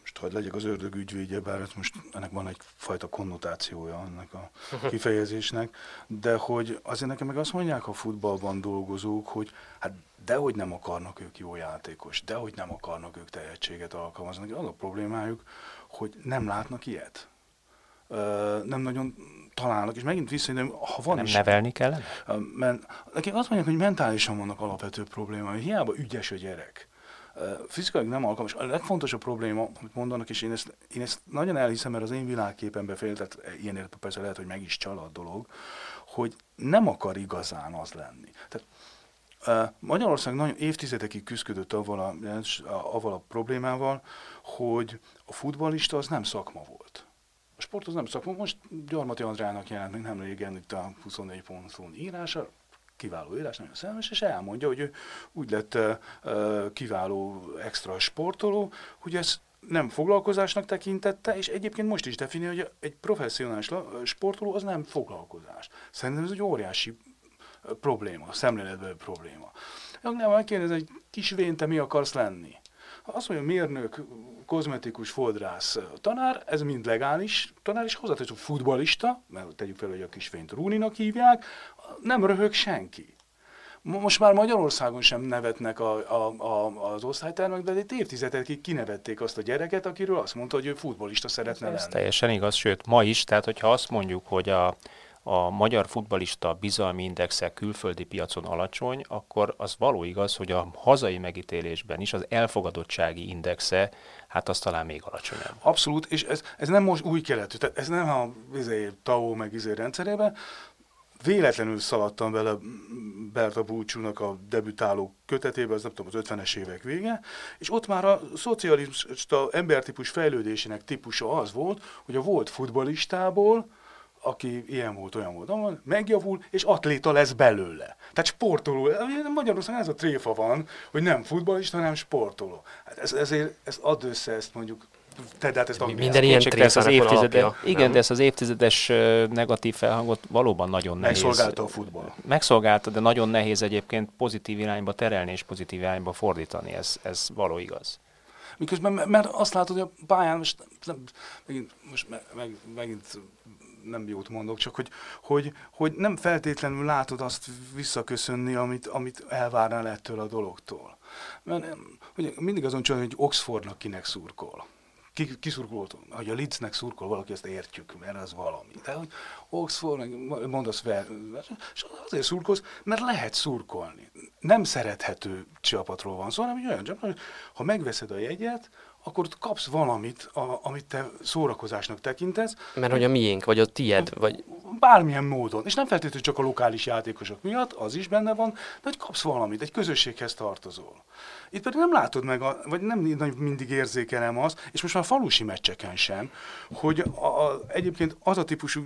most hogy legyek az ördög ügyvédje, bár ez most ennek van egyfajta konnotációja ennek a kifejezésnek, de hogy azért nekem meg azt mondják a futballban dolgozók, hogy hát dehogy nem akarnak ők jó játékos, dehogy nem akarnak ők tehetséget alkalmazni. Az a problémájuk, hogy nem látnak ilyet. Ö, nem nagyon találnak, és megint visszajönöm, ha van Nem is, nevelni? Ö, Men, nekik azt mondják, hogy mentálisan vannak alapvető problémái, hiába ügyes a gyerek. Fizikailag nem alkalmas. A legfontosabb probléma, amit mondanak, és én ezt, én ezt nagyon elhiszem, mert az én világképembe fél, tehát ilyen értelemben persze lehet, hogy meg is csal dolog, hogy nem akar igazán az lenni. Tehát Magyarország nagyon évtizedekig küzdött avval a, avval a problémával, hogy a futballista az nem szakma volt. A sport az nem szakma. Most Gyarmati Andrának jelent meg nem régen itt a 24 ponton írása, kiváló írás, nagyon szemes, és elmondja, hogy ő úgy lett kiváló extra sportoló, hogy ez nem foglalkozásnak tekintette, és egyébként most is definiálja, hogy egy professzionális sportoló az nem foglalkozás. Szerintem ez egy óriási probléma, szemléletbeli probléma. Nem megkérdez, hogy kis vén, te mi akarsz lenni? Azt mondja, mérnök, kozmetikus, fodrász, tanár, ez mind legális tanár, és hozzáteszem futbalista, mert tegyük fel, hogy a kisvényt Rúninak hívják, nem röhög senki. Mo- Most már Magyarországon sem nevetnek a, a, a, az osztálytermek, de egy évtizedekig kinevették azt a gyereket, akiről azt mondta, hogy ő futbolista szeretne Ez lenni. teljesen igaz, sőt ma is, tehát hogyha azt mondjuk, hogy a, a magyar futbalista bizalmi indexe külföldi piacon alacsony, akkor az való igaz, hogy a hazai megítélésben is az elfogadottsági indexe, hát az talán még alacsonyabb. Abszolút, és ez, ez nem most új keletű, tehát ez nem a izé, TAO meg izé rendszerében. Véletlenül szaladtam bele Berta Búcsúnak a debütáló kötetébe, az nem tudom, az 50-es évek vége, és ott már a szocialista embertípus fejlődésének típusa az volt, hogy a volt futbalistából, aki ilyen volt, olyan volt, olyan, megjavul, és atléta lesz belőle. Tehát sportoló. Magyarországon ez a tréfa van, hogy nem futballista, hanem sportoló. Hát ez, ezért ezt add össze ezt mondjuk, tedd át ezt Angliába. Minden ilyen ezt az tréfának van évtizede, alapja, igen, nem? de ezt az évtizedes negatív felhangot valóban nagyon nehéz. Megszolgálta a futball. Megszolgálta, de nagyon nehéz egyébként pozitív irányba terelni és pozitív irányba fordítani, ez, ez való igaz. Miközben, me- mert azt látod, hogy a pályán, most nem, megint, most me, meg, megint nem jót mondok, csak hogy, hogy, hogy nem feltétlenül látod azt visszaköszönni, amit, amit elvárnál ettől a dologtól. Mert ugye, mindig azon csinálom, hogy Oxfordnak kinek szurkol. Ki, ki szurkolt? Hogy a Leedsnek szurkol, valaki ezt értjük, mert az valami. De hogy Oxford, mondasz fel, és azért szurkolsz, mert lehet szurkolni. Nem szerethető csapatról van szó, hanem egy olyan csapat, hogy ha megveszed a jegyet, akkor kapsz valamit, a, amit te szórakozásnak tekintesz, Mert hogy a miénk, vagy a tied, vagy bármilyen módon, és nem feltétlenül csak a lokális játékosok miatt, az is benne van, de hogy kapsz valamit, egy közösséghez tartozol. Itt pedig nem látod meg, a, vagy nem mindig érzékelem azt, és most már falusi meccseken sem, hogy a, a, egyébként az a típusú,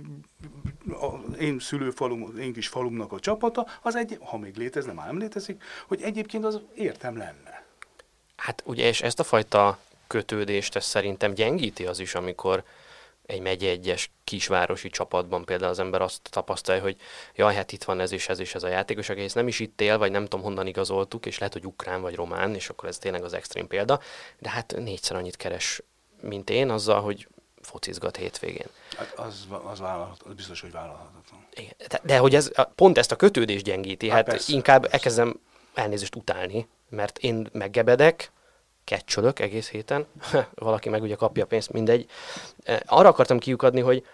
a, én szülőfalum, én kis falumnak a csapata, az egy, ha még létezne, már nem létezik, hogy egyébként az értem lenne. Hát ugye, és ezt a fajta kötődést ez szerintem gyengíti az is, amikor egy megye egyes kisvárosi csapatban például az ember azt tapasztalja, hogy jaj, hát itt van ez és ez és ez a játékos, aki ezt nem is itt él, vagy nem tudom honnan igazoltuk, és lehet, hogy ukrán vagy román, és akkor ez tényleg az extrém példa, de hát négyszer annyit keres, mint én, azzal, hogy focizgat hétvégén. Hát az, az, vállalhat, az biztos, hogy vállalhatatlan. Igen. De, de hogy ez pont ezt a kötődést gyengíti, Hát hát, persze, inkább persze. elkezdem elnézést utálni, mert én meggebedek, kecsölök egész héten, *laughs* valaki meg ugye kapja pénzt, mindegy. Eh, Arra akartam kiukadni, hogy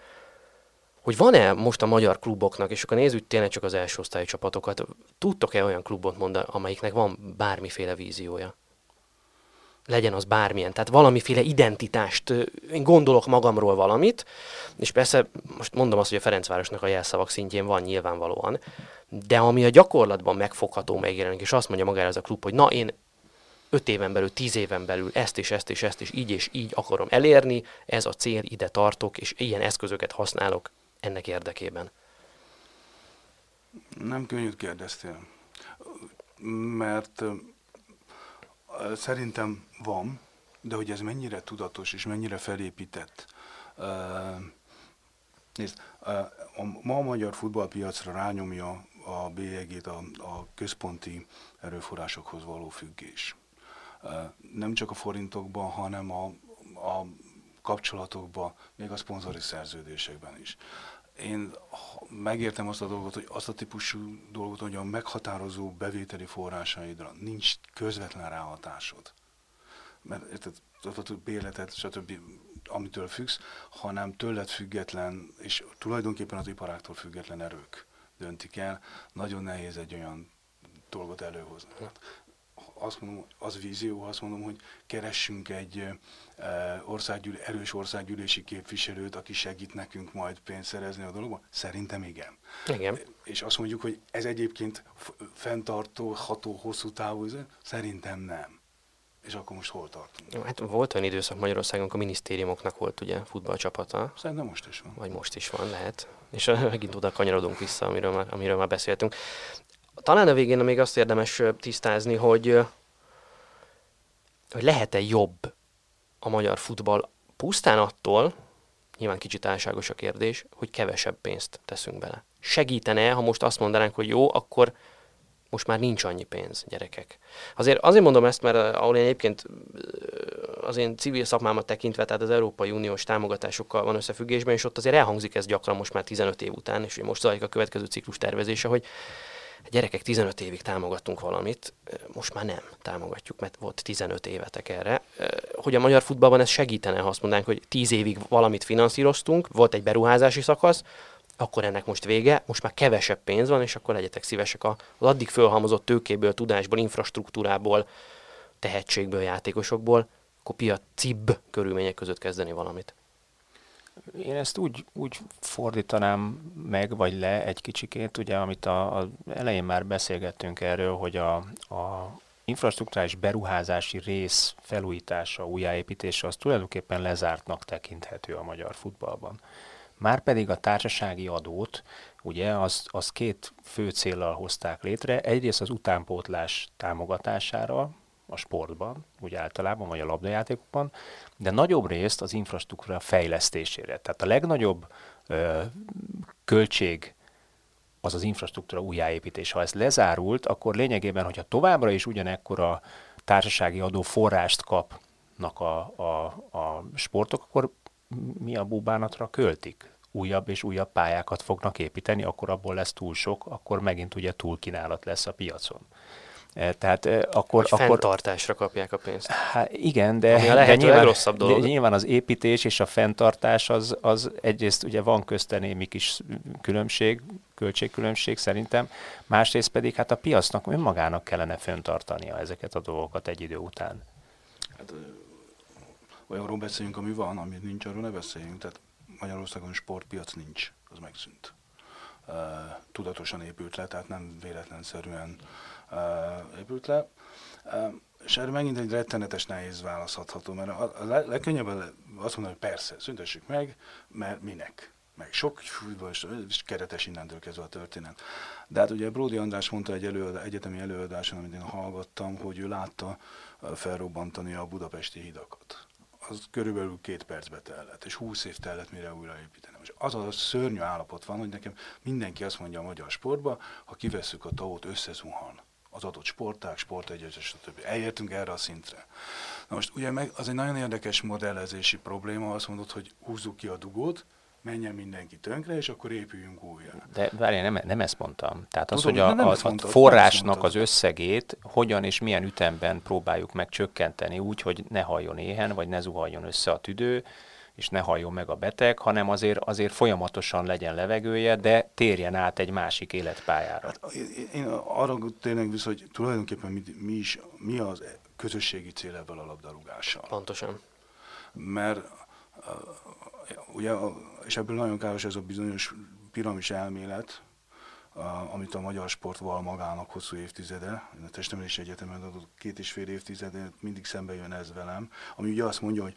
hogy van-e most a magyar kluboknak, és akkor nézzük tényleg csak az első osztályú csapatokat, tudtok-e olyan klubot mondani, amelyiknek van bármiféle víziója? Legyen az bármilyen, tehát valamiféle identitást, én gondolok magamról valamit, és persze most mondom azt, hogy a Ferencvárosnak a jelszavak szintjén van nyilvánvalóan, de ami a gyakorlatban megfogható megjelenik, és azt mondja magára ez a klub, hogy na én öt éven belül, tíz éven belül ezt és ezt és ezt és így és így akarom elérni, ez a cél, ide tartok, és ilyen eszközöket használok ennek érdekében? Nem könnyűt kérdeztél, mert szerintem van, de hogy ez mennyire tudatos és mennyire felépített. Nézd, ma a magyar futballpiacra rányomja a bélyegét a, a központi erőforrásokhoz való függés. Nem csak a forintokban, hanem a, a kapcsolatokban, még a szponzori szerződésekben is. Én megértem azt a dolgot, hogy azt a típusú dolgot, hogy a meghatározó bevételi forrásaidra nincs közvetlen ráhatásod. Mert érted, a béletet, stb amitől függsz, hanem tőled független, és tulajdonképpen az iparáktól független erők döntik el. Nagyon nehéz egy olyan dolgot előhozni. Hát azt mondom, az vízió, azt mondom, hogy keressünk egy országgyűl, erős országgyűlési képviselőt, aki segít nekünk majd pénzt szerezni a dologba? Szerintem igen. Igen. És azt mondjuk, hogy ez egyébként fenntartó, ható, hosszú távú, szerintem nem. És akkor most hol tartunk? Hát volt olyan időszak Magyarországon, a minisztériumoknak volt ugye futballcsapata. Szerintem most is van. Vagy most is van, lehet. És megint oda kanyarodunk vissza, amiről már, amiről már beszéltünk. Talán a végén még azt érdemes tisztázni, hogy, hogy lehet-e jobb a magyar futball pusztán attól, nyilván kicsit álságos a kérdés, hogy kevesebb pénzt teszünk bele. Segítene, ha most azt mondanánk, hogy jó, akkor most már nincs annyi pénz, gyerekek. Azért, azért mondom ezt, mert eh, ahol én egyébként eh, az én civil szakmámat tekintve, tehát az Európai Uniós támogatásokkal van összefüggésben, és ott azért elhangzik ez gyakran most már 15 év után, és most zajlik a következő ciklus tervezése, hogy gyerekek 15 évig támogattunk valamit, most már nem támogatjuk, mert volt 15 évetek erre. Hogy a magyar futballban ez segítene, ha azt mondanánk, hogy 10 évig valamit finanszíroztunk, volt egy beruházási szakasz, akkor ennek most vége, most már kevesebb pénz van, és akkor legyetek szívesek az addig fölhalmozott tőkéből, tudásból, infrastruktúrából, tehetségből, játékosokból, akkor piacibb körülmények között kezdeni valamit. Én ezt úgy, úgy fordítanám meg, vagy le egy kicsikét, ugye, amit a, a elején már beszélgettünk erről, hogy a, a infrastruktúrális beruházási rész felújítása, újjáépítése, az tulajdonképpen lezártnak tekinthető a magyar futballban. Márpedig a társasági adót, ugye, az, az két fő célral hozták létre. Egyrészt az utánpótlás támogatására, a sportban, úgy általában, vagy a labdajátékokban, de nagyobb részt az infrastruktúra fejlesztésére. Tehát a legnagyobb ö, költség az az infrastruktúra újjáépítés. Ha ez lezárult, akkor lényegében, hogyha továbbra is ugyanekkora társasági adó forrást kapnak a, a, a sportok, akkor mi a búbánatra költik? Újabb és újabb pályákat fognak építeni, akkor abból lesz túl sok, akkor megint ugye túl kínálat lesz a piacon. E, tehát e, akkor, Hogy akkor... fenntartásra kapják a pénzt. Hát igen, de, a de, nyilván, rosszabb dolog. de nyilván az építés és a fenntartás az, az egyrészt ugye van közte némi kis különbség, költségkülönbség szerintem, másrészt pedig hát a piacnak önmagának kellene fenntartania ezeket a dolgokat egy idő után. Hát olyanról beszéljünk, ami van, ami nincs, arról ne beszéljünk. Tehát Magyarországon sportpiac nincs, az megszűnt. Tudatosan épült le, tehát nem véletlenszerűen épült le. És erre megint egy rettenetes nehéz választható, mert a, a legkönnyebb azt mondani, hogy persze, szüntessük meg, mert minek? Meg sok és keretes innentől kezdve a történet. De hát ugye Bródi András mondta egy előadás, egyetemi előadáson, amit én hallgattam, hogy ő látta felrobbantani a budapesti hidakat az körülbelül két percbe tellett, és húsz év tellett, mire újraépítenem. És az a szörnyű állapot van, hogy nekem mindenki azt mondja a magyar sportba, ha kivesszük a tavot, összezuhan az adott sporták, sportegyes, stb. Elértünk erre a szintre. Na most ugye meg az egy nagyon érdekes modellezési probléma, azt mondod, hogy húzzuk ki a dugót, menjen mindenki tönkre, és akkor épüljünk újra. De várj, nem, nem ezt mondtam. Tehát az, Tudom, hogy a, a, a forrásnak az összegét hogyan és milyen ütemben próbáljuk meg csökkenteni úgy, hogy ne halljon éhen, vagy ne zuhaljon össze a tüdő, és ne halljon meg a beteg, hanem azért, azért folyamatosan legyen levegője, de térjen át egy másik életpályára. Hát, én arra tényleg vissza, hogy tulajdonképpen mi, mi, is, mi az közösségi cél ebből a labdarúgással. Pontosan. Mert ugye, és ebből nagyon káros ez a bizonyos piramis elmélet, amit a magyar sport val magának hosszú évtizede. Én a Testemelési Egyetemen adott két és fél évtizede, mindig szembe jön ez velem, ami ugye azt mondja, hogy,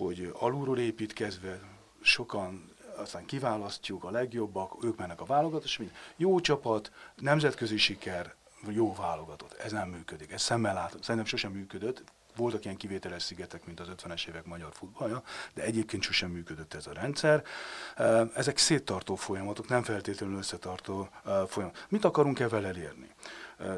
hogy alulról építkezve sokan aztán kiválasztjuk a legjobbak, ők mennek a válogatott, és mind jó csapat, nemzetközi siker, jó válogatott. Ez nem működik. Ez szemmel látom. Szerintem sosem működött. Voltak ilyen kivételes szigetek, mint az 50-es évek magyar futballja, de egyébként sosem működött ez a rendszer. Ezek széttartó folyamatok, nem feltétlenül összetartó folyamatok. Mit akarunk evel elérni?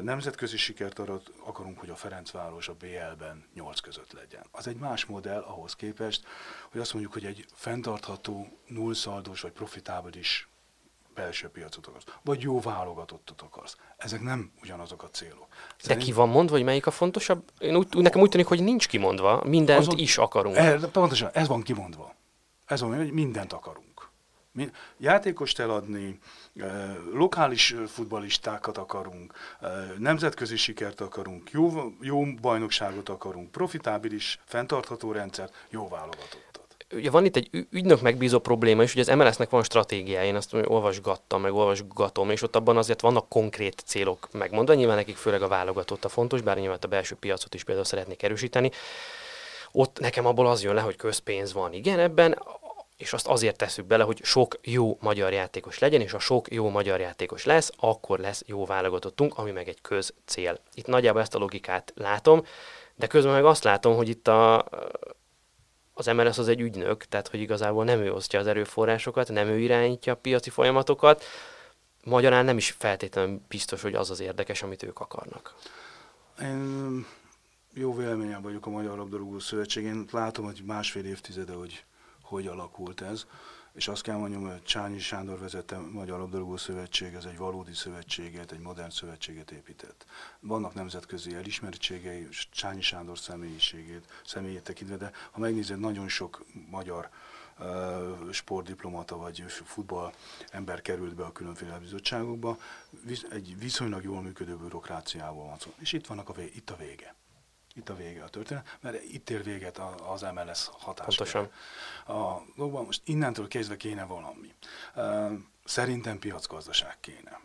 Nemzetközi sikert akarunk, hogy a Ferencváros a BL-ben 8 között legyen. Az egy más modell ahhoz képest, hogy azt mondjuk, hogy egy fenntartható, nullszaldos vagy profitábilis belső piacot akarsz, vagy jó válogatottat akarsz. Ezek nem ugyanazok a célok. Szerint... De ki van mondva, hogy melyik a fontosabb? Én úgy, nekem úgy tűnik, hogy nincs kimondva, mindent Azon, is akarunk. Er, pontosan, ez van kimondva. Ez van, hogy mindent akarunk. Játékost eladni, lokális futbalistákat akarunk, nemzetközi sikert akarunk, jó, jó bajnokságot akarunk, profitábilis, fenntartható rendszert, jó válogatott ugye van itt egy ügynök megbízó probléma is, hogy az MLS-nek van stratégiája, én azt olvasgattam, meg olvasgatom, és ott abban azért vannak konkrét célok megmondani, nyilván nekik főleg a válogatott a fontos, bár nyilván a belső piacot is például szeretnék erősíteni. Ott nekem abból az jön le, hogy közpénz van, igen, ebben, és azt azért tesszük bele, hogy sok jó magyar játékos legyen, és ha sok jó magyar játékos lesz, akkor lesz jó válogatottunk, ami meg egy közcél. Itt nagyjából ezt a logikát látom, de közben meg azt látom, hogy itt a, az MLS az egy ügynök, tehát hogy igazából nem ő osztja az erőforrásokat, nem ő irányítja a piaci folyamatokat, magyarán nem is feltétlenül biztos, hogy az az érdekes, amit ők akarnak. Én jó véleményem vagyok a Magyar Labdarúgó Szövetség. Én látom, hogy másfél évtizede, hogy hogy alakult ez és azt kell mondjam, hogy Csányi Sándor vezette Magyar Labdarúgó Szövetség, ez egy valódi szövetséget, egy modern szövetséget épített. Vannak nemzetközi elismertségei, Csányi Sándor személyiségét, személyét tekintve, de ha megnézed, nagyon sok magyar uh, sportdiplomata vagy futball ember került be a különféle bizottságokba, egy viszonylag jól működő bürokráciával van szó. És itt, vannak a vége, itt a vége. Itt a vége a történet, mert itt ér véget az MLS hatás. Pontosan. A dolgban most innentől kezdve kéne valami. Szerintem piacgazdaság kéne.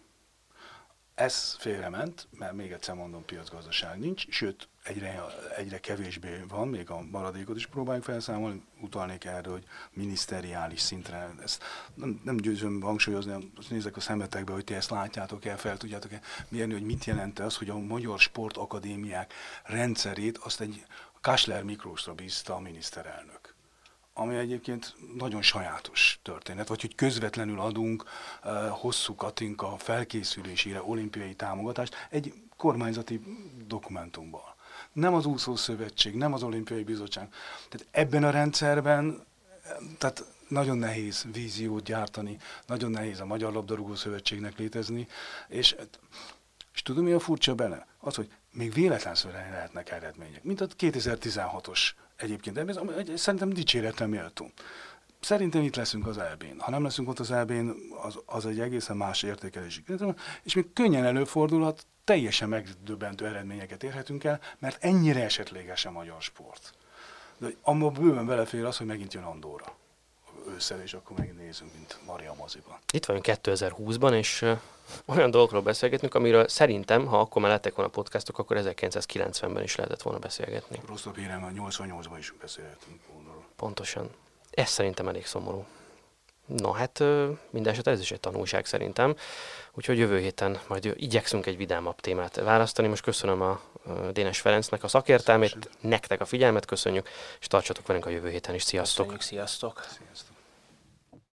Ez félrement, mert még egyszer mondom, piacgazdaság nincs, sőt, egyre, egyre kevésbé van, még a maradékot is próbáljuk felszámolni, utalnék erre, hogy miniszteriális szintre, ezt nem, nem győzöm hangsúlyozni, azt nézek a szemetekbe, hogy ti ezt látjátok el, fel tudjátok-e mérni, hogy mit jelent az, hogy a Magyar Sportakadémiák rendszerét azt egy Kásler Miklósra bízta a miniszterelnök ami egyébként nagyon sajátos történet, vagy hogy közvetlenül adunk uh, hosszú katinka felkészülésére olimpiai támogatást egy kormányzati dokumentumban. Nem az úszó szövetség, nem az olimpiai bizottság. Tehát ebben a rendszerben tehát nagyon nehéz víziót gyártani, nagyon nehéz a Magyar Labdarúgó Szövetségnek létezni, és, és tudom, mi a furcsa benne? Az, hogy még véletlenszerűen lehetnek eredmények, mint a 2016-os egyébként, ez, szerintem dicséretre méltó. Szerintem itt leszünk az elbén. Ha nem leszünk ott az elbén, az, az egy egészen más értékelési és még könnyen előfordulhat, teljesen megdöbbentő eredményeket érhetünk el, mert ennyire esetleges a magyar sport. De abban bőven belefér az, hogy megint jön Andorra ősszel, és akkor megnézünk, mint Maria moziban. Itt vagyunk 2020-ban, és olyan dolgokról beszélgetünk, amiről szerintem, ha akkor már lettek volna podcastok, akkor 1990-ben is lehetett volna beszélgetni. Rosszabb hírem, a 88-ban is beszélhetünk volna. Pontosan. Ez szerintem elég szomorú. No hát minden esetre ez is egy tanulság szerintem, úgyhogy jövő héten majd igyekszünk egy vidámabb témát választani. Most köszönöm a Dénes Ferencnek a szakértelmét, nektek a figyelmet köszönjük, és tartsatok velünk a jövő héten is. Sziasztok! Köszönjük, sziasztok! sziasztok.